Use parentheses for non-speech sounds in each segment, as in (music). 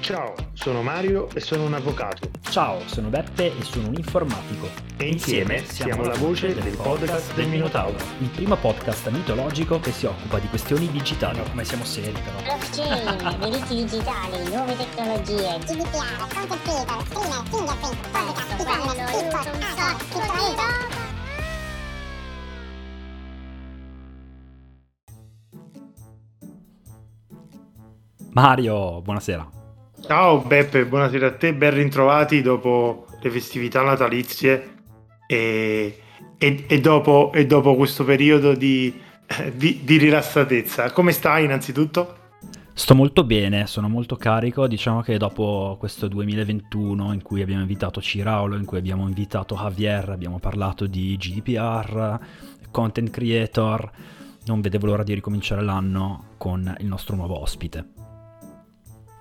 Ciao, sono Mario e sono un avvocato. Ciao, sono Beppe e sono un informatico. E insieme siamo la voce del podcast del Minotauro. Il primo podcast mitologico che si occupa di questioni digitali. come siamo seri però. Blockchain, diritti digitali, nuove tecnologie, GDPR, content creator, streamer, fingerprint, podcast, e-commerce, criptovaluta. Mario, buonasera. Ciao Beppe, buonasera a te, ben ritrovati dopo le festività natalizie e, e- e dopo, e dopo questo periodo di, di- di rilassatezza. Come stai innanzitutto? Sto molto bene, sono molto carico. Diciamo che dopo questo 2021 in cui abbiamo invitato Ciraulo, in cui abbiamo invitato Javier, abbiamo parlato di GDPR, content creator, non vedevo l'ora di ricominciare l'anno con il nostro nuovo ospite.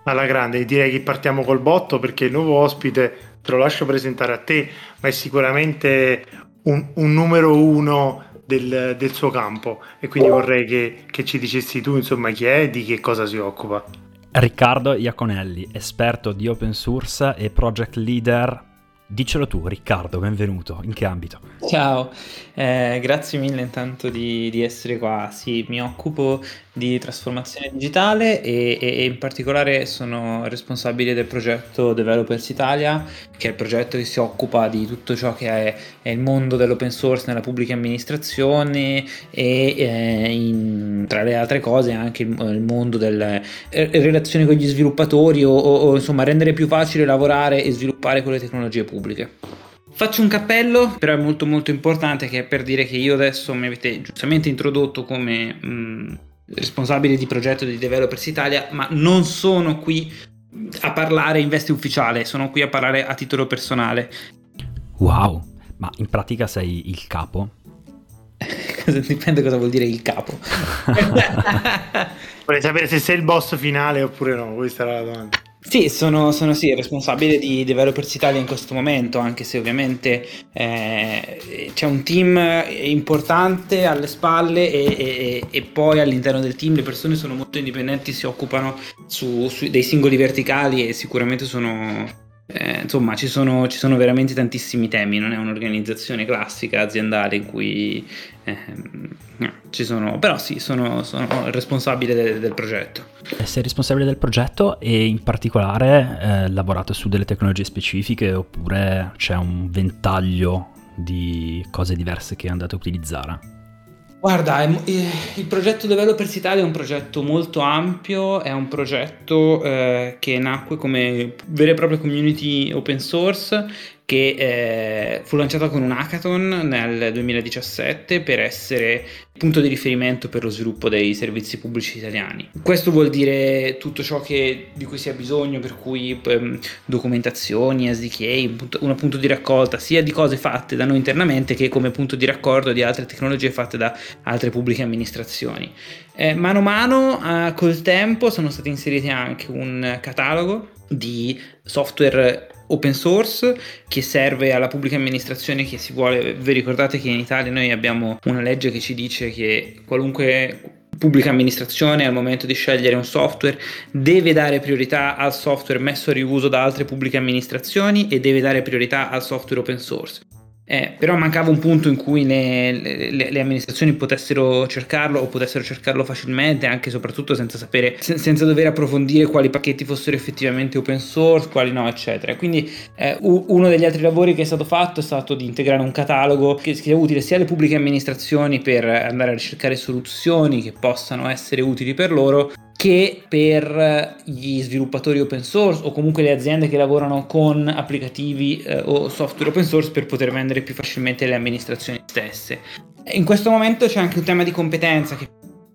Alla grande, direi che partiamo col botto perché il nuovo ospite te lo lascio presentare a te, ma è sicuramente un, un numero uno del, del suo campo e quindi vorrei che, che ci dicessi tu insomma chi è e di che cosa si occupa. Riccardo Iaconelli, esperto di open source e project leader. Dicelo tu, Riccardo, benvenuto. In che ambito? Ciao, eh, grazie mille intanto di, di essere qua. Sì, mi occupo di trasformazione digitale e, e- e in particolare sono responsabile del progetto Developers Italia, che è il progetto che si occupa di tutto ciò che è, è il mondo dell'open source nella pubblica amministrazione e eh, in- tra le altre cose anche il, il mondo delle eh, relazioni con gli sviluppatori o, o- o, insomma rendere più facile lavorare e sviluppare con le tecnologie pubbliche. Faccio un cappello, però è molto molto importante che è per dire che io adesso mi avete giustamente introdotto come mh, responsabile di progetto di Developers Italia, ma non sono qui a parlare in veste ufficiale, sono qui a parlare a titolo personale. Wow, ma in pratica sei il capo? (laughs) Dipende cosa vuol dire il capo. (laughs) Vorrei sapere se sei il boss finale oppure no, questa era la domanda. Sì, sono, sono sì, il responsabile di Developers Italia in questo momento, anche se ovviamente eh, c'è un team importante alle spalle e, e- e poi all'interno del team le persone sono molto indipendenti, si occupano su, su- dei singoli verticali e sicuramente sono... eh, insomma, ci sono, ci sono veramente tantissimi temi, non è un'organizzazione classica aziendale in cui ehm, no, ci sono, però sì, sono, sono il responsabile de- del progetto. Eh, Sei responsabile del progetto e in particolare eh, lavorate su delle tecnologie specifiche oppure c'è un ventaglio di cose diverse che andate a utilizzare? Guarda, è eh, il progetto Developers Italia è un progetto molto ampio, è un progetto eh, che nacque come vera e propria community open source che eh, fu lanciata con un hackathon nel 2017 per essere punto di riferimento per lo sviluppo dei servizi pubblici italiani. Questo vuol dire tutto ciò che- di cui si ha bisogno, per cui ehm, documentazioni, SDK, un punto, un punto di raccolta sia di cose fatte da noi internamente che come punto di raccordo di altre tecnologie fatte da altre pubbliche amministrazioni. Eh, mano a mano, eh, col tempo, sono stati inseriti anche un catalogo di software open source che serve alla pubblica amministrazione che si vuole. Vi ricordate che in Italia noi abbiamo una legge che ci dice che qualunque pubblica amministrazione al momento di scegliere un software deve dare priorità al software messo a riuso da altre pubbliche amministrazioni e deve dare priorità al software open source. Eh, però mancava un punto in cui le, le- le amministrazioni potessero cercarlo o potessero cercarlo facilmente, anche e soprattutto senza sapere, sen- senza dover approfondire quali pacchetti fossero effettivamente open source, quali no, eccetera. Quindi eh, uno degli altri lavori che è stato fatto è stato di integrare un catalogo che sia utile sia alle pubbliche amministrazioni per andare a ricercare soluzioni che possano essere utili per loro, che per gli sviluppatori open source o comunque le aziende che lavorano con applicativi eh, o software open source per poter vendere più facilmente le amministrazioni stesse. In questo momento c'è anche un tema di competenza che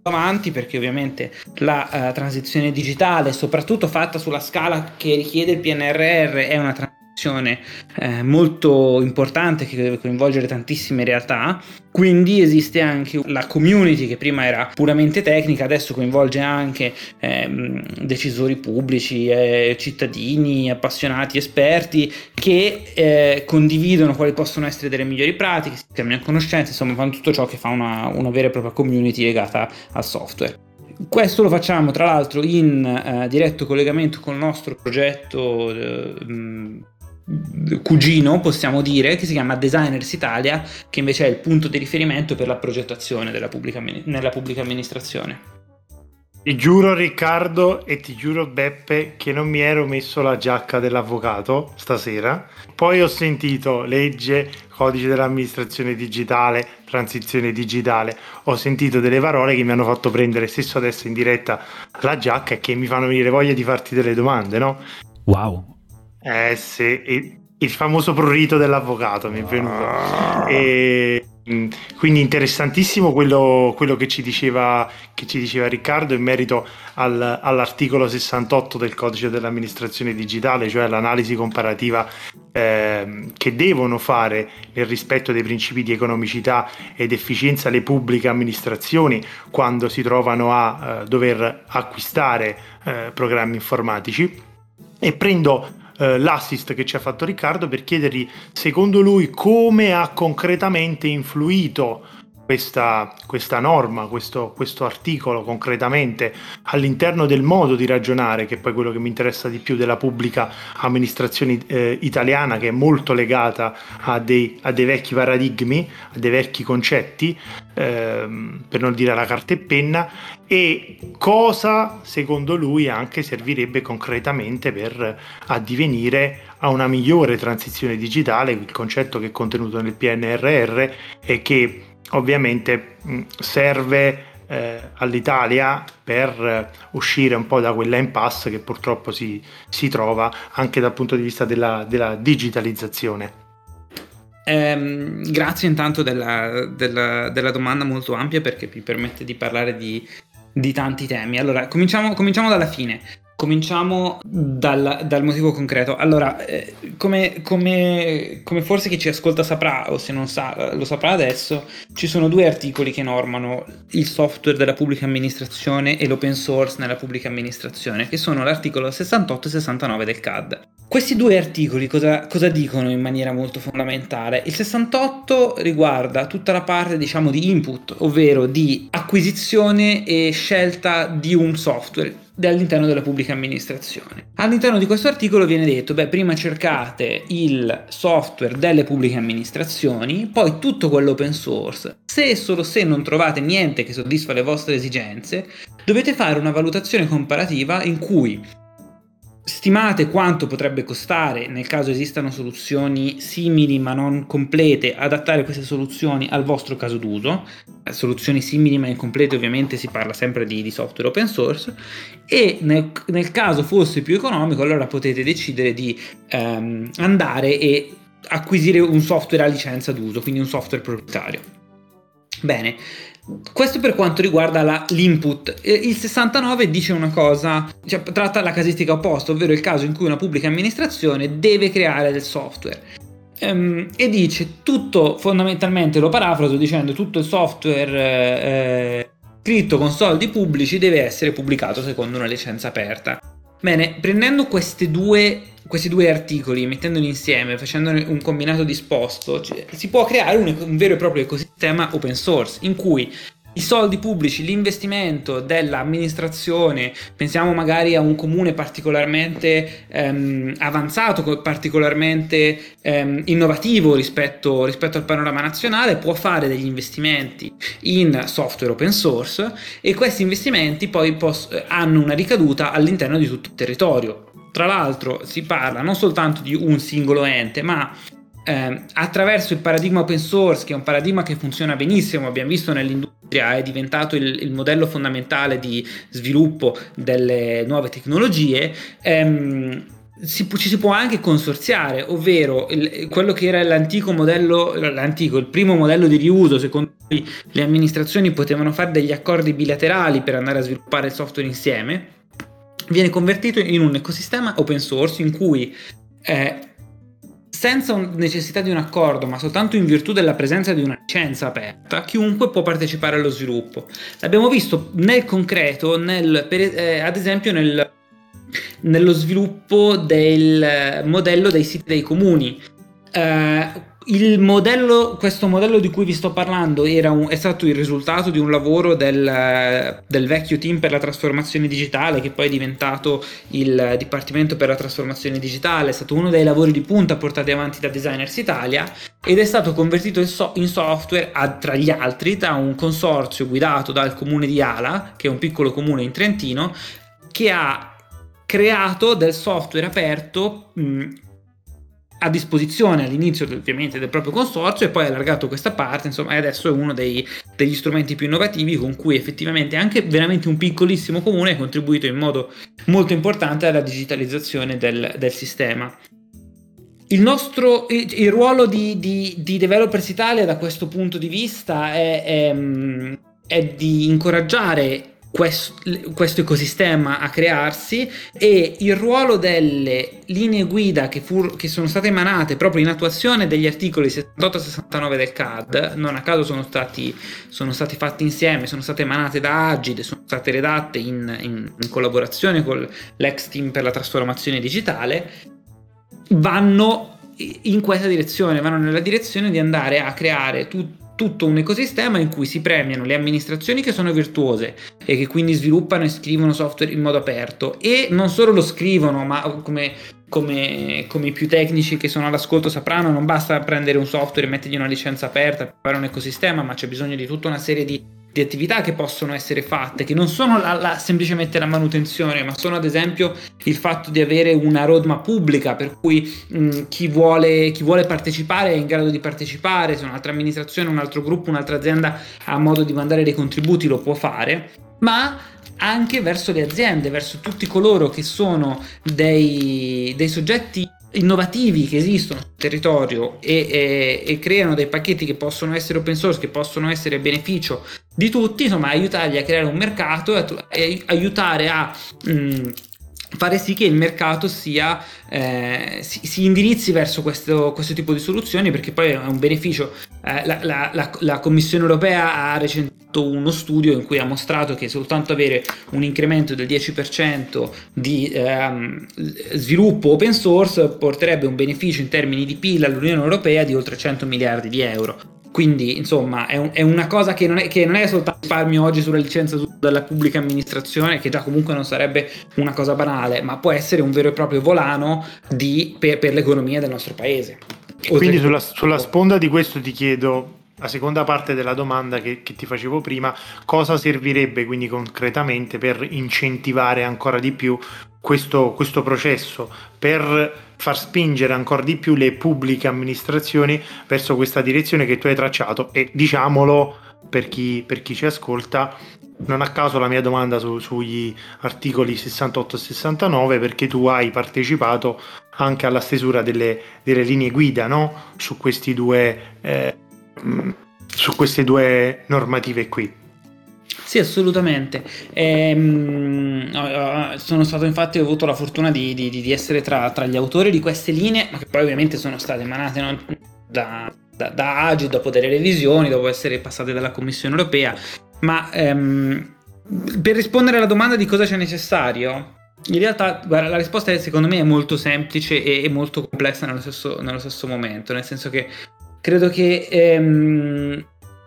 avanti perché ovviamente la eh, transizione digitale, soprattutto fatta sulla scala che richiede il PNRR, è una transizione eh, molto importante che deve coinvolgere tantissime realtà. Quindi esiste anche la community che prima era puramente tecnica, adesso coinvolge anche ehm, decisori pubblici, eh, cittadini, appassionati, esperti che eh, condividono quali possono essere delle migliori pratiche, si scambiano conoscenze, insomma fanno tutto ciò che fa una, una vera e propria community legata al software. questo lo facciamo tra l'altro in eh, diretto collegamento con il nostro progetto eh, cugino, possiamo dire, che si chiama Designers Italia, che invece è il punto di riferimento per la progettazione pubblica, nella pubblica amministrazione. Ti giuro Riccardo e ti giuro Beppe che non mi ero messo la giacca dell'avvocato stasera. Poi ho sentito legge, codice dell'amministrazione digitale, transizione digitale. Ho sentito delle parole che mi hanno fatto prendere stesso adesso in diretta la giacca e che mi fanno venire voglia di farti delle domande, no? Wow. Eh sì, il famoso prurito dell'avvocato mi è venuto. Ah. E Mm, quindi interessantissimo quello, quello che, ci diceva, che, ci diceva, Riccardo in merito al, all'articolo 68 del codice dell'amministrazione digitale, cioè l'analisi comparativa eh, che devono fare nel rispetto dei principi di economicità ed efficienza le pubbliche amministrazioni quando si trovano a eh, dover acquistare eh, programmi informatici. E prendo eh, l'assist che ci ha fatto Riccardo per chiedergli secondo lui come ha concretamente influito questa, questa norma, questo, questo, articolo concretamente all'interno del modo di ragionare, che è poi quello che mi interessa di più della pubblica amministrazione eh, italiana, che è molto legata a dei, a dei, vecchi paradigmi, a dei vecchi concetti, ehm, per non dire alla carta e penna, e cosa secondo lui anche servirebbe concretamente per addivenire a una migliore transizione digitale, il concetto che è contenuto nel PNRR e che ovviamente serve eh, all'Italia per eh, uscire un po' da quella impasse che purtroppo si, si trova anche dal punto di vista della, della digitalizzazione. Eh, grazie intanto della, della, della, domanda molto ampia perché mi permette di parlare di, di tanti temi. Allora, cominciamo, cominciamo dalla fine. Cominciamo dal, dal, motivo concreto. Allora, eh, come, come, come, forse chi ci ascolta saprà, o se non sa, lo saprà adesso, ci sono due articoli che normano il software della pubblica amministrazione e l'open source nella pubblica amministrazione, che sono l'articolo 68 e 69 del CAD. Questi due articoli cosa, cosa dicono in maniera molto fondamentale? Il 68 riguarda tutta la parte, diciamo, di input, ovvero di acquisizione e scelta di un software all'interno della pubblica amministrazione. All'interno di questo articolo viene detto, beh, prima cercate il software delle pubbliche amministrazioni, poi tutto quello open source. Se e solo se non trovate niente che soddisfa le vostre esigenze, dovete fare una valutazione comparativa in cui Stimate quanto potrebbe costare, nel caso esistano soluzioni simili ma non complete, adattare queste soluzioni al vostro caso d'uso. Soluzioni simili ma incomplete ovviamente si parla sempre di, di software open source e nel, nel, caso fosse più economico allora potete decidere di ehm, andare e acquisire un software a licenza d'uso, quindi un software proprietario. Bene, questo per quanto riguarda la, l'input. Il 69 dice una cosa, cioè, tratta la casistica opposta, ovvero il caso in cui una pubblica amministrazione deve creare del software. Um, e dice tutto, fondamentalmente lo parafraso dicendo tutto il software eh, scritto con soldi pubblici deve essere pubblicato secondo una licenza aperta. Bene, prendendo due, questi due articoli, mettendoli insieme, facendo un combinato disposto, si può creare un, un vero e proprio ecosistema open source in cui i soldi pubblici, l'investimento dell'amministrazione, pensiamo magari a un comune particolarmente ehm, avanzato, particolarmente ehm, innovativo rispetto, rispetto, al panorama nazionale, può fare degli investimenti in software open source e questi investimenti poi poss- hanno una ricaduta all'interno di tutto il territorio. Tra l'altro si parla non soltanto di un singolo ente, ma eh, attraverso il paradigma open source, che è un paradigma che funziona benissimo, abbiamo visto nell'industria, è diventato il, il modello fondamentale di sviluppo delle nuove tecnologie. Ehm, si, ci si può anche consorziare, ovvero il, quello che era l'antico modello, l'antico, il primo modello di riuso, secondo cui le amministrazioni potevano fare degli accordi bilaterali per andare a sviluppare il software insieme, viene convertito in un ecosistema open source in cui eh, senza necessità di un accordo, ma soltanto in virtù della presenza di una licenza aperta, chiunque può partecipare allo sviluppo. L'abbiamo visto nel concreto, nel, per, eh, ad esempio nel, nello sviluppo del modello dei siti dei comuni. Eh, il modello, questo modello di cui vi sto parlando un, è stato il risultato di un lavoro del, del, vecchio team per la trasformazione digitale, che poi è diventato il Dipartimento per la trasformazione digitale. È stato uno dei lavori di punta portati avanti da Designers Italia ed è stato convertito in, so, in software a, tra gli altri da un consorzio guidato dal comune di Ala, che è un piccolo comune in Trentino, che ha creato del software aperto. Mh, a disposizione all'inizio ovviamente del proprio consorzio e poi ha allargato questa parte, insomma, e adesso è uno dei, degli strumenti più innovativi con cui effettivamente anche veramente un piccolissimo comune ha contribuito in modo molto importante alla digitalizzazione del, del sistema. Il nostro il, ruolo di, di, di, Developers Italia da questo punto di vista è, è, è di incoraggiare questo, ecosistema a crearsi e il ruolo delle linee guida che, fu, che, sono state emanate proprio in attuazione degli articoli 78 e 69 del CAD, non a caso sono stati, sono stati fatti insieme, sono state emanate da Agide, sono state redatte in, in, in collaborazione con l'ex team per la trasformazione digitale, vanno in questa direzione, vanno nella direzione di andare a creare tutto tutto un ecosistema in cui si premiano le amministrazioni che sono virtuose e che quindi sviluppano e scrivono software in modo aperto. E non solo lo scrivono ma come, come, come i più tecnici che sono all'ascolto sapranno non basta prendere un software e mettergli una licenza aperta per fare un ecosistema ma c'è bisogno di tutta una serie di di attività che possono essere fatte, che non sono la, la, semplicemente la manutenzione, ma sono ad esempio il fatto di avere una roadmap pubblica per cui mh, chi, vuole, chi, vuole, partecipare è in grado di partecipare, se un'altra amministrazione, un altro gruppo, un'altra azienda ha modo di mandare dei contributi lo può fare, ma anche verso le aziende, verso tutti coloro che sono dei, dei soggetti innovativi che esistono sul territorio e, e, e, creano dei pacchetti che possono essere open source, che possono essere a beneficio di tutti, insomma aiutarli a creare un mercato e aiutare a mh, mm, fare sì che il mercato sia, eh, si, si, indirizzi verso questo, questo, tipo di soluzioni perché poi è un beneficio. Eh, la, la, la, la, Commissione europea ha recentato uno studio in cui ha mostrato che soltanto avere un incremento del 10% di ehm, sviluppo open source porterebbe un beneficio in termini di PIL all'Unione Europea di oltre 100 miliardi di euro. Quindi, insomma, è, un, è una cosa che non è, che non è soltanto risparmio oggi sulla licenza della pubblica amministrazione, che già comunque non sarebbe una cosa banale, ma può essere un vero e proprio volano di, per, per l'economia del nostro paese. Quindi sulla, sulla, sponda di questo ti chiedo la seconda parte della domanda che, che, ti facevo prima, cosa servirebbe quindi concretamente per incentivare ancora di più questo, questo processo, per far spingere ancora di più le pubbliche amministrazioni verso questa direzione che tu hai tracciato e diciamolo per chi, per chi ci ascolta, non a caso la mia domanda su, sugli articoli 68 e 69 perché tu hai partecipato anche alla stesura delle, delle linee guida no? su, due, eh, su queste due normative qui. Sì, assolutamente. Ehm, sono stato infatti, ho avuto la fortuna di, di, di essere tra, tra, gli autori di queste linee, ma che poi ovviamente sono state emanate no? da, da, da, Agi dopo delle revisioni, dopo essere passate dalla Commissione europea. Ma ehm, per rispondere alla domanda di cosa c'è necessario, in realtà guarda, la risposta è, secondo me è molto semplice e molto complessa nello stesso, nello stesso, momento, nel senso che credo che ehm,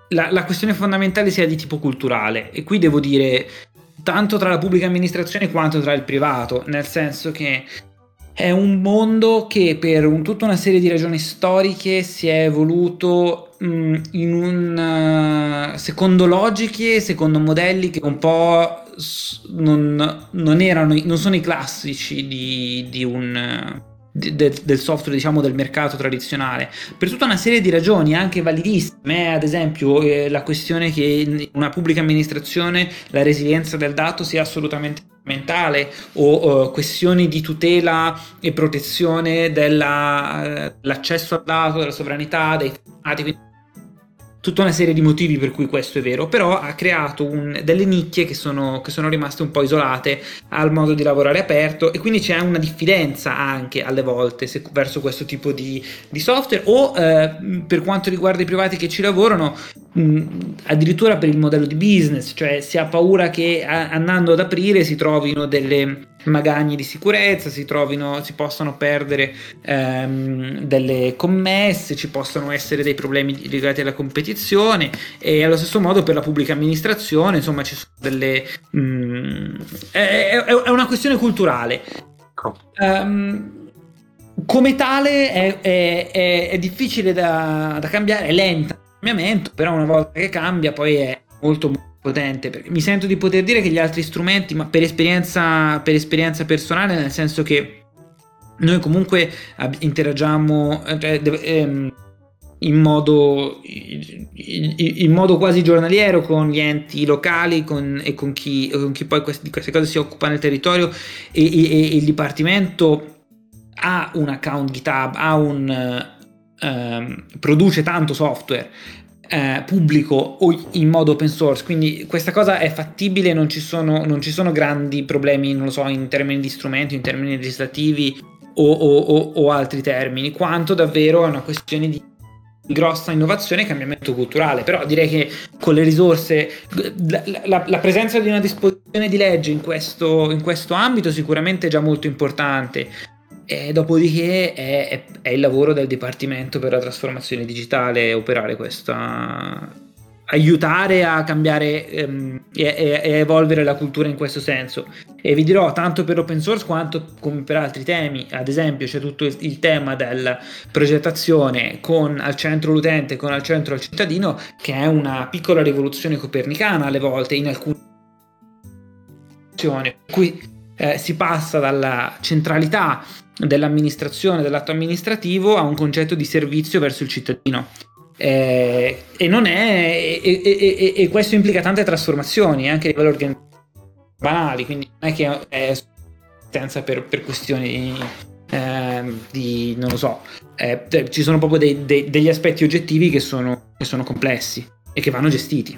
la, la questione fondamentale sia di tipo culturale. E qui devo dire tanto tra la pubblica amministrazione quanto tra il privato, nel senso che è un mondo che per un, tutta una serie di ragioni storiche si è evoluto mh, in un uh, secondo logiche, secondo modelli che un po' non, non, erano, non sono i classici di, di un del, del, software diciamo del mercato tradizionale per tutta una serie di ragioni anche validissime ad esempio eh, la questione che in una pubblica amministrazione la resilienza del dato sia assolutamente fondamentale o uh, questioni di tutela e protezione dell'accesso al dato della sovranità dei dati tutta una serie di motivi per cui questo è vero, però ha creato un, delle nicchie che sono, che sono, rimaste un po' isolate al modo di lavorare aperto e quindi c'è una diffidenza anche alle volte se, verso questo tipo di, di software o eh, per quanto riguarda i privati che ci lavorano mh, addirittura per il modello di business, cioè si ha paura che a, andando ad aprire si trovino delle magagne di sicurezza, si trovino, si possano perdere ehm, delle commesse, ci possono essere dei problemi legati alla competizione e allo stesso modo per la pubblica amministrazione, insomma ci sono delle... Mh, mm, è, è, è, una questione culturale. Um, come tale è, è, è difficile da, da, cambiare, è lenta il cambiamento, però una volta che cambia poi è molto, molto potente. Mi sento di poter dire che gli altri strumenti, ma per esperienza, per esperienza personale, nel senso che noi comunque interagiamo cioè, ehm, in, modo, in, modo, quasi giornaliero con gli enti locali con, e con chi, con chi poi quest, di queste cose si occupa nel territorio e, e, e, il Dipartimento ha un account GitHub, un, ehm, produce tanto software eh, pubblico o in modo open source, quindi questa cosa è fattibile, non ci, sono, non ci sono grandi problemi, non lo so, in termini di strumenti, in termini legislativi o, o, o, o altri termini, quanto davvero è una questione di grossa innovazione e cambiamento culturale, però direi che con le risorse, la, la, la presenza di una disposizione di legge in questo, in questo ambito sicuramente è già molto importante, e dopodiché è, è, è, il lavoro del Dipartimento per la trasformazione digitale operare questa aiutare a cambiare ehm, e, e, e, evolvere la cultura in questo senso. E vi dirò tanto per l'open source quanto come per altri temi. Ad esempio c'è tutto il, il tema della progettazione con al centro l'utente con al centro il cittadino che è una piccola rivoluzione copernicana alle volte in alcune qui eh, si passa dalla centralità dell'amministrazione, dell'atto amministrativo a un concetto di servizio verso il cittadino. Eh, e è e, e, e, questo implica tante trasformazioni anche a livello organizzativo banali quindi non è che è senza per, per questioni eh, di non lo so eh, ci sono proprio dei, dei, degli aspetti oggettivi che sono, che sono complessi e che vanno gestiti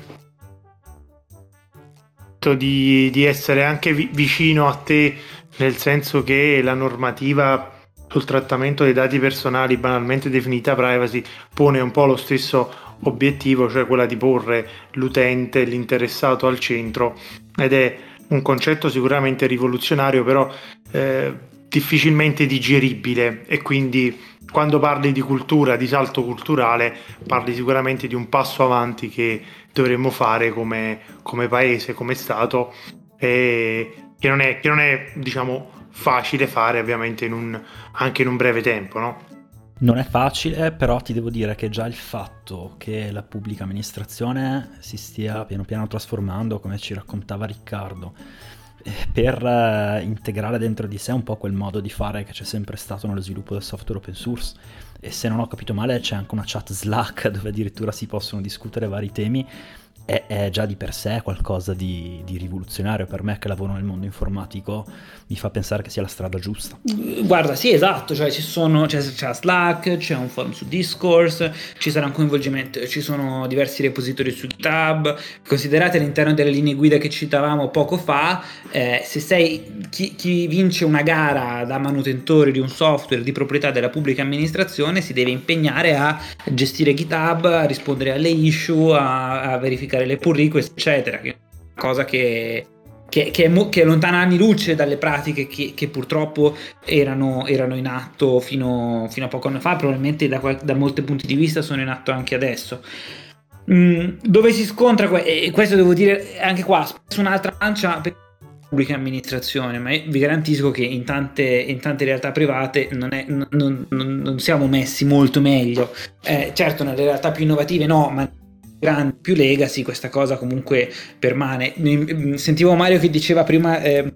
di, di essere anche vi, vicino a te nel senso che la normativa sul trattamento dei dati personali banalmente definita privacy pone un po' lo stesso obiettivo, cioè quella di porre l'utente, l'interessato al centro. Ed è un concetto sicuramente rivoluzionario però eh, difficilmente digeribile. E quindi quando parli di cultura, di salto culturale, parli sicuramente di un passo avanti che dovremmo fare come, come paese, come Stato. E che non è, che non è diciamo, facile fare ovviamente in un, anche in un breve tempo, no? Non è facile, però ti devo dire che già il fatto che la pubblica amministrazione si stia piano piano trasformando, come ci raccontava Riccardo, eh, per uh, integrare dentro di sé un po' quel modo di fare che c'è sempre stato nello sviluppo del software open source. E se non ho capito male c'è anche una chat Slack (laughs) dove addirittura si possono discutere vari temi è, è, già di per sé qualcosa di, di, rivoluzionario per me che lavoro nel mondo informatico mi fa pensare che sia la strada giusta. Guarda sì esatto cioè ci sono, c'è, c'è Slack c'è un forum su Discourse ci sarà un coinvolgimento ci sono diversi repository su GitHub. Considerate all'interno delle linee guida che citavamo poco fa eh, se sei chi, chi vince una gara da manutentore di un software di proprietà della pubblica amministrazione si deve impegnare a gestire GitHub a rispondere alle issue a, a verificare verificare le pull request, eccetera, che è una cosa che, che, che, è, mo- che, è, lontana anni luce dalle pratiche che, purtroppo erano, erano, in atto fino, fino, a poco anni fa, probabilmente da, da, molti punti di vista sono in atto anche adesso. Mm, dove si scontra, e questo devo dire anche qua, su un'altra mancia per pubblica amministrazione, ma vi garantisco che in tante, in tante realtà private non, è, non, non, non, siamo messi molto meglio. Eh, certo, nelle realtà più innovative no, ma grandi, più legacy, questa cosa comunque permane. Sentivo Mario che diceva prima eh,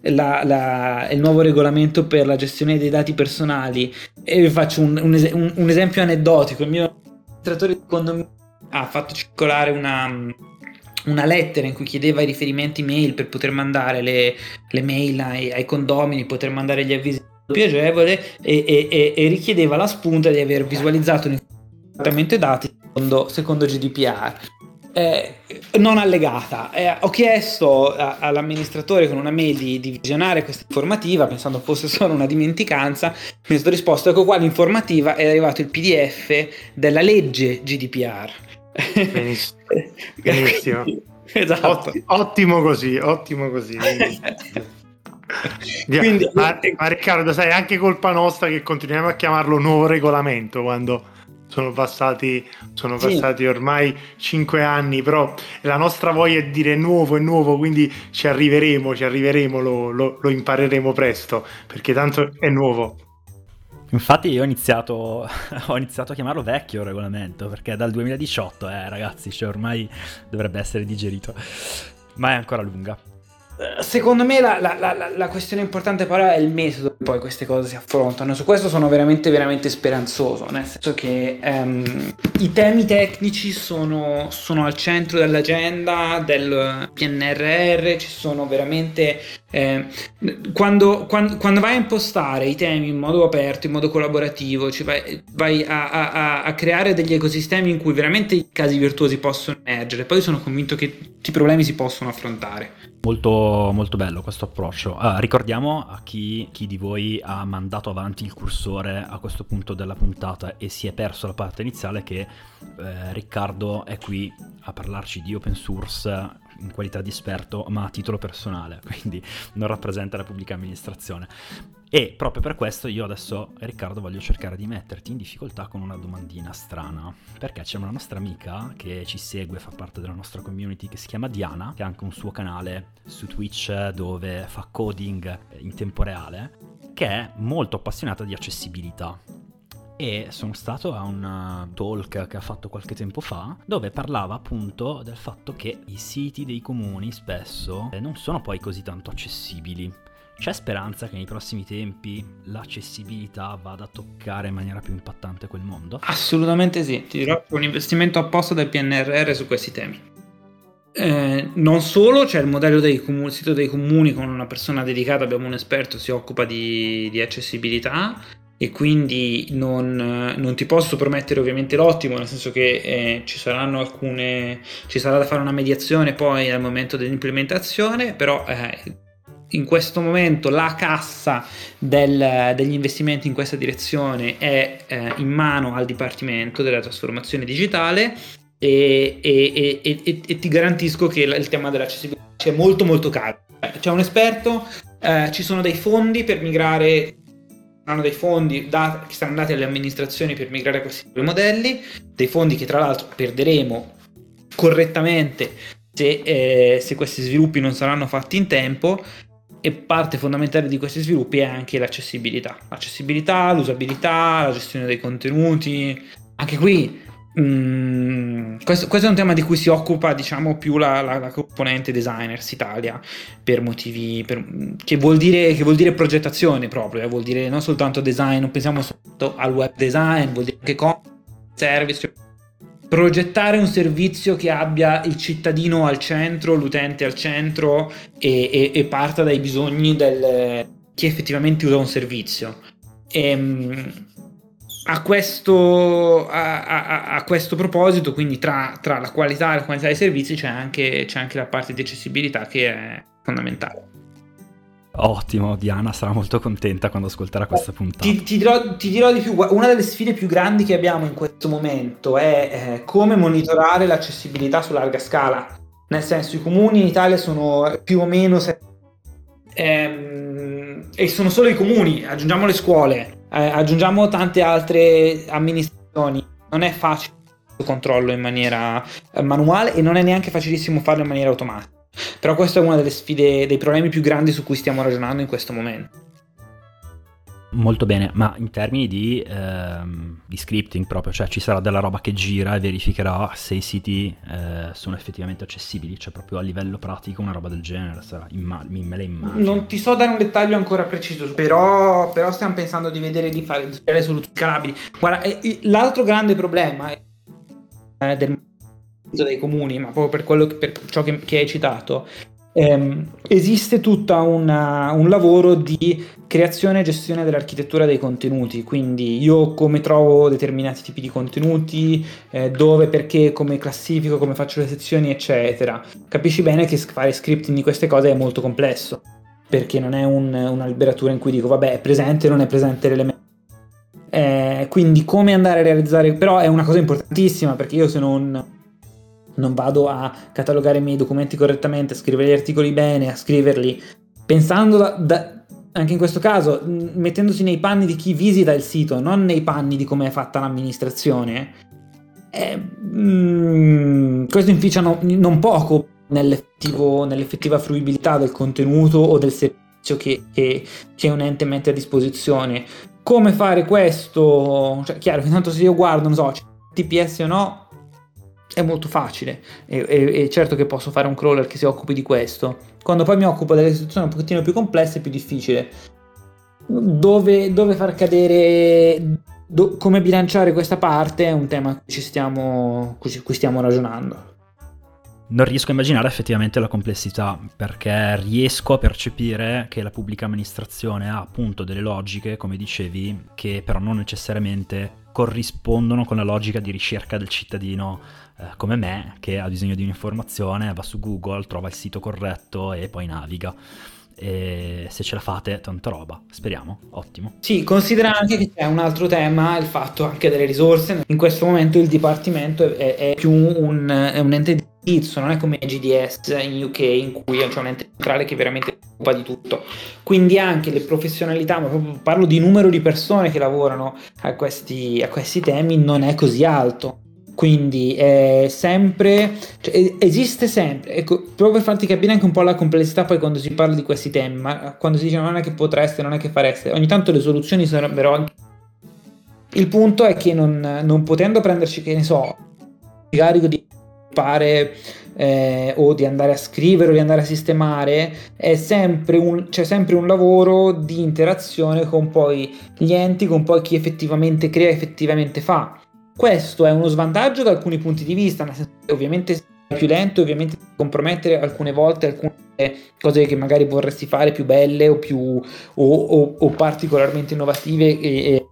la, la, il nuovo regolamento per la gestione dei dati personali e vi faccio un, un, un, esempio aneddotico. Il mio amministratore di condominio ha fatto circolare una, una lettera in cui chiedeva i riferimenti mail per poter mandare le, le mail ai, ai, condomini, poter mandare gli avvisi più agevole e, e, e, e richiedeva la spunta di aver visualizzato esattamente dati secondo, secondo GDPR. Eh, non allegata. Eh, ho chiesto a, all'amministratore con una mail di, di, visionare questa informativa, pensando fosse solo una dimenticanza. Mi è stato risposto: ecco qua l'informativa è arrivato il PDF della legge GDPR. Benissimo. (laughs) Benissimo. esatto. Otti, ottimo così, ottimo così. Quindi, (laughs) ma, ma Riccardo, sai, è anche colpa nostra che continuiamo a chiamarlo nuovo regolamento quando sono passati, sono sì. passati ormai cinque anni, però la nostra voglia è dire nuovo e nuovo, quindi ci arriveremo, ci arriveremo, lo, lo, lo impareremo presto, perché tanto è nuovo. Infatti io ho iniziato, (laughs) ho iniziato, a chiamarlo vecchio regolamento, perché è dal 2018, eh ragazzi, cioè ormai dovrebbe essere digerito, ma è ancora lunga. Secondo me la, la, la, la, questione importante però è il metodo che poi queste cose si affrontano. Su questo sono veramente, veramente speranzoso, nel senso che um, i temi tecnici sono, sono, al centro dell'agenda del PNRR, ci sono veramente... Eh, quando, quando, quando, vai a impostare i temi in modo aperto, in modo collaborativo, cioè vai, vai a, a, a, creare degli ecosistemi in cui veramente i casi virtuosi possono emergere, poi sono convinto che i problemi si possono affrontare. Molto, molto bello questo approccio. Ah, ricordiamo a chi, chi, di voi ha mandato avanti il cursore a questo punto della puntata e si è perso la parte iniziale che eh, Riccardo è qui a parlarci di open source in qualità di esperto, ma a titolo personale, (laughs) quindi non rappresenta la pubblica amministrazione. E proprio per questo io adesso, Riccardo, voglio cercare di metterti in difficoltà con una domandina strana. Perché c'è una nostra amica che ci segue, fa parte della nostra community, che si chiama Diana, che ha anche un suo canale su Twitch dove fa coding in tempo reale, che è molto appassionata di accessibilità e sono stato a un talk che ha fatto qualche tempo fa dove parlava appunto del fatto che i siti dei comuni spesso non sono poi così tanto accessibili c'è speranza che nei prossimi tempi l'accessibilità vada a toccare in maniera più impattante quel mondo? Assolutamente sì, ti dirò un investimento apposta del PNRR su questi temi. Eh, non solo c'è il modello del comuni, sito dei comuni con una persona dedicata, abbiamo un esperto si occupa di, di accessibilità e quindi non, non, ti posso promettere ovviamente l'ottimo, nel senso che eh, ci saranno alcune, ci sarà da fare una mediazione poi al momento dell'implementazione, però eh, in questo momento la cassa del, degli investimenti in questa direzione è eh, in mano al Dipartimento della trasformazione digitale e, e, e, e ti garantisco che il, tema dell'accessibilità è molto molto caro. C'è un esperto, eh, ci sono dei fondi per migrare hanno dei fondi da, che saranno dati alle amministrazioni per migrare questi due modelli, dei fondi che tra l'altro perderemo correttamente se, eh, se questi sviluppi non saranno fatti in tempo e parte fondamentale di questi sviluppi è anche l'accessibilità. L'accessibilità, l'usabilità, la gestione dei contenuti. Anche qui mm, questo, questo, è un tema di cui si occupa diciamo più la, la, la componente designers Italia per motivi per, che, vuol dire, che, vuol dire, progettazione proprio, eh, vuol dire non soltanto design, non pensiamo soltanto al web design, vuol dire anche service, progettare un servizio che abbia il cittadino al centro, l'utente al centro e, e, e parta dai bisogni del chi effettivamente usa un servizio. E, ehm, a, questo, a, a, a questo, proposito, quindi tra, tra, la qualità e la quantità dei servizi, c'è anche, c'è anche la parte di accessibilità che è fondamentale. Ottimo, Diana sarà molto contenta quando ascolterà questa puntata. Ti, ti, dirò, ti, dirò, di più, una delle sfide più grandi che abbiamo in questo momento è eh, come monitorare l'accessibilità su larga scala. Nel senso, i comuni in Italia sono più o meno... Ehm, e sono solo i comuni, aggiungiamo le scuole, eh, aggiungiamo tante altre amministrazioni. Non è facile il controllo in maniera eh, manuale e non è neanche facilissimo farlo in maniera automatica. Però questa è una delle sfide, dei problemi più grandi su cui stiamo ragionando in questo momento. Molto bene, ma in termini di, ehm, di, scripting proprio, cioè ci sarà della roba che gira e verificherà se i siti eh, sono effettivamente accessibili, cioè proprio a livello pratico una roba del genere, sarà, imma- me la immagino. Non ti so dare un dettaglio ancora preciso, però, però stiamo pensando di vedere di fare delle soluzioni scalabili. Guarda, eh, l'altro grande problema è, eh, del dei comuni, ma proprio per, quello, per ciò che, che hai citato, ehm, esiste tutto un lavoro di creazione e gestione dell'architettura dei contenuti, quindi io come trovo determinati tipi di contenuti, eh, dove, perché, come classifico, come faccio le sezioni, eccetera. Capisci bene che fare scripting di queste cose è molto complesso, perché non è un, una liberatura in cui dico vabbè è presente o non è presente l'elemento. Eh, quindi come andare a realizzare, però è una cosa importantissima perché io se non non vado a catalogare i miei documenti correttamente, a scrivere gli articoli bene, a scriverli pensando da, da, anche in questo caso mettendosi nei panni di chi visita il sito, non nei panni di come è fatta l'amministrazione. Eh, mm, questo inficia no, non poco nell'effettiva fruibilità del contenuto o del servizio che, che, che un ente mette a disposizione. Come fare questo? Cioè, chiaro che tanto se io guardo, non so, TPS o no, è molto facile e, e, e, certo che posso fare un crawler che si occupi di questo. Quando poi mi occupo delle situazioni un pochettino più complesse è più difficile. Dove, dove far cadere, do, come bilanciare questa parte è un tema cui, stiamo, cui stiamo ragionando. Non riesco a immaginare effettivamente la complessità perché riesco a percepire che la pubblica amministrazione ha appunto delle logiche, come dicevi, che però non necessariamente corrispondono con la logica di ricerca del cittadino eh, come me che ha bisogno di un'informazione, va su Google, trova il sito corretto e poi naviga. E se ce la fate, tanta roba, speriamo, ottimo. Sì, considera anche che c'è un altro tema, il fatto anche delle risorse. In questo momento il dipartimento è, è più un, è un ente di indirizzo, non è come GDS in UK in cui c'è un ente centrale che veramente si occupa di tutto. Quindi anche le professionalità, ma proprio parlo di numero di persone che lavorano a questi, a questi temi, non è così alto quindi è sempre cioè, esiste sempre ecco proprio per farti capire anche un po' la complessità poi quando si parla di questi temi ma quando si dice non è che potreste non è che fareste ogni tanto le soluzioni sarebbero anche il punto è che non, non potendo prenderci che ne so carico di fare eh, o di andare a scrivere o di andare a sistemare è sempre un, c'è sempre un lavoro di interazione con poi gli enti con poi chi effettivamente crea effettivamente fa questo è uno svantaggio da alcuni punti di vista, nel senso che ovviamente è più lento, ovviamente compromettere alcune volte alcune cose che magari vorresti fare più belle o, più, o, o, o particolarmente innovative e, e,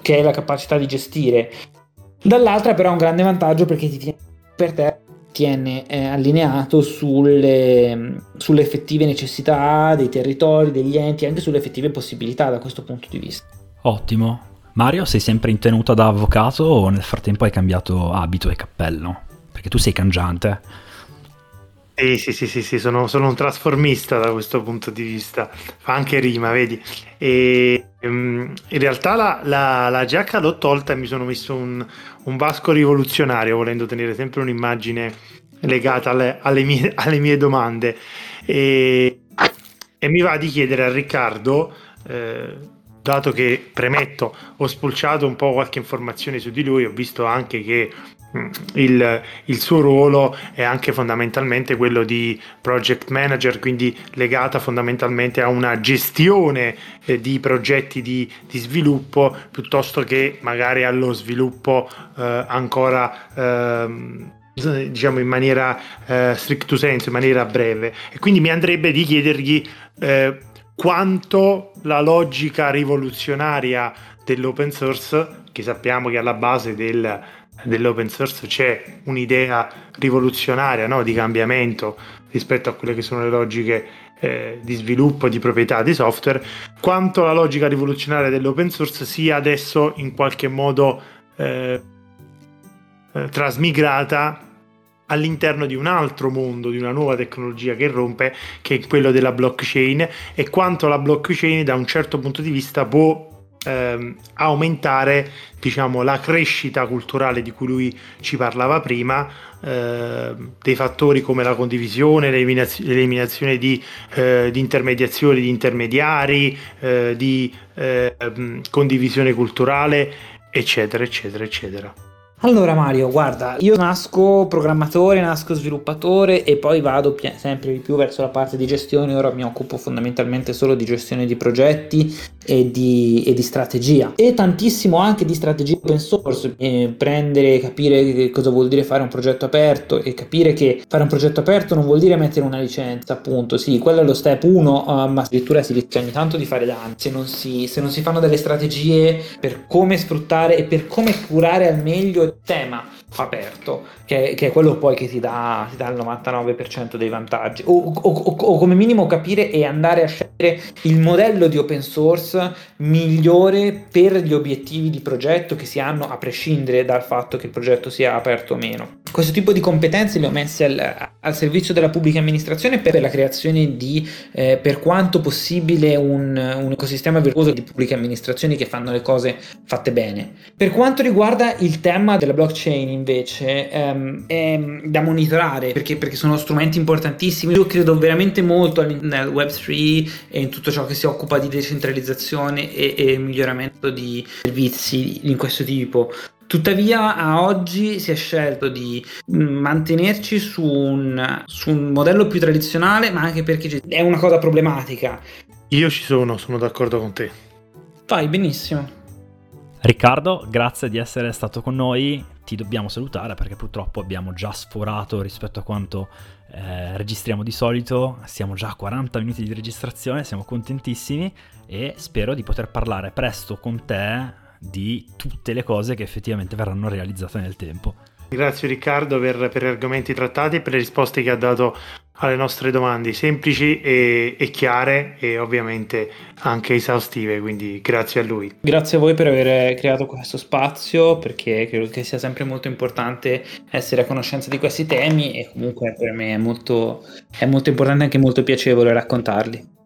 che è la capacità di gestire. Dall'altra però è un grande vantaggio perché ti tiene per te tiene eh, allineato sulle, sulle effettive necessità dei territori, degli enti, anche sulle effettive possibilità da questo punto di vista. Ottimo, Mario, sei sempre in tenuta da avvocato o nel frattempo hai cambiato abito e cappello? Perché tu sei cangiante. Sì, sì, sì, sì, sì sono, sono, un trasformista da questo punto di vista. Fa anche rima, vedi? E, um, in realtà la, la, la, giacca l'ho tolta e mi sono messo un, un vasco rivoluzionario, volendo tenere sempre un'immagine legata alle, alle, mie, (laughs) alle mie, domande. E, e, mi va di chiedere a Riccardo... Eh, dato che premetto ho spulciato un po' qualche informazione su di lui, ho visto anche che il, il, suo ruolo è anche fondamentalmente quello di project manager, quindi legata fondamentalmente a una gestione eh, di progetti di, di, sviluppo piuttosto che magari allo sviluppo eh, ancora eh, diciamo in maniera eh, stricto senso, in maniera breve. E quindi mi andrebbe di chiedergli eh, quanto la logica rivoluzionaria dell'open source, che sappiamo che alla base del, dell'open source c'è un'idea rivoluzionaria no? di cambiamento rispetto a quelle che sono le logiche eh, di sviluppo di proprietà di software, quanto la logica rivoluzionaria dell'open source sia adesso in qualche modo eh, eh, trasmigrata all'interno di un altro mondo, di una nuova tecnologia che rompe, che è quello della blockchain e quanto la blockchain da un certo punto di vista può ehm, aumentare diciamo, la crescita culturale di cui lui ci parlava prima, eh, dei fattori come la condivisione, l'eliminazione di, eh, di intermediazioni, di intermediari, eh, di ehm, condivisione culturale, eccetera, eccetera, eccetera. Allora Mario, guarda, io nasco programmatore, nasco sviluppatore e poi vado pi- sempre di più verso la parte di gestione, ora mi occupo fondamentalmente solo di gestione di progetti e di, e di strategia. E tantissimo anche di strategia open source, eh, prendere, capire cosa vuol dire fare un progetto aperto e capire che fare un progetto aperto non vuol dire mettere una licenza, appunto, sì, quello è lo step 1, uh, eh, ma addirittura si rischia ogni tanto di fare danni se non, si, se non si fanno delle strategie per come sfruttare e per come curare al meglio tema aperto, che, che, è quello poi che ti dà, ti dà il 99% dei vantaggi, o, o, o, o, come minimo capire e andare a scegliere il modello di open source migliore per gli obiettivi di progetto che si hanno, a prescindere dal fatto che il progetto sia aperto o meno. Questo tipo di competenze le ho messe al, al servizio della pubblica amministrazione per la creazione di, eh, per quanto possibile, un, un ecosistema virtuoso di pubbliche amministrazioni che fanno le cose fatte bene. Per quanto riguarda il tema della blockchain, invece ehm, è da monitorare perché, perché, sono strumenti importantissimi. Io credo veramente molto nel Web3 e in tutto ciò che si occupa di decentralizzazione e, e miglioramento di servizi in questo tipo. Tuttavia a oggi si è scelto di mantenerci su un, su un, modello più tradizionale, ma anche perché è una cosa problematica. Io ci sono, sono d'accordo con te. Vai, benissimo. Riccardo, grazie di essere stato con noi ti dobbiamo salutare perché purtroppo abbiamo già sforato rispetto a quanto eh, registriamo di solito, siamo già a 40 minuti di registrazione, siamo contentissimi e spero di poter parlare presto con te di tutte le cose che effettivamente verranno realizzate nel tempo. Grazie Riccardo per, per gli argomenti trattati e per le risposte che ha dato alle nostre domande semplici e, e, chiare e ovviamente anche esaustive, quindi grazie a lui. Grazie a voi per aver creato questo spazio perché credo che sia sempre molto importante essere a conoscenza di questi temi e comunque per me è molto, è molto importante e anche molto piacevole raccontarli.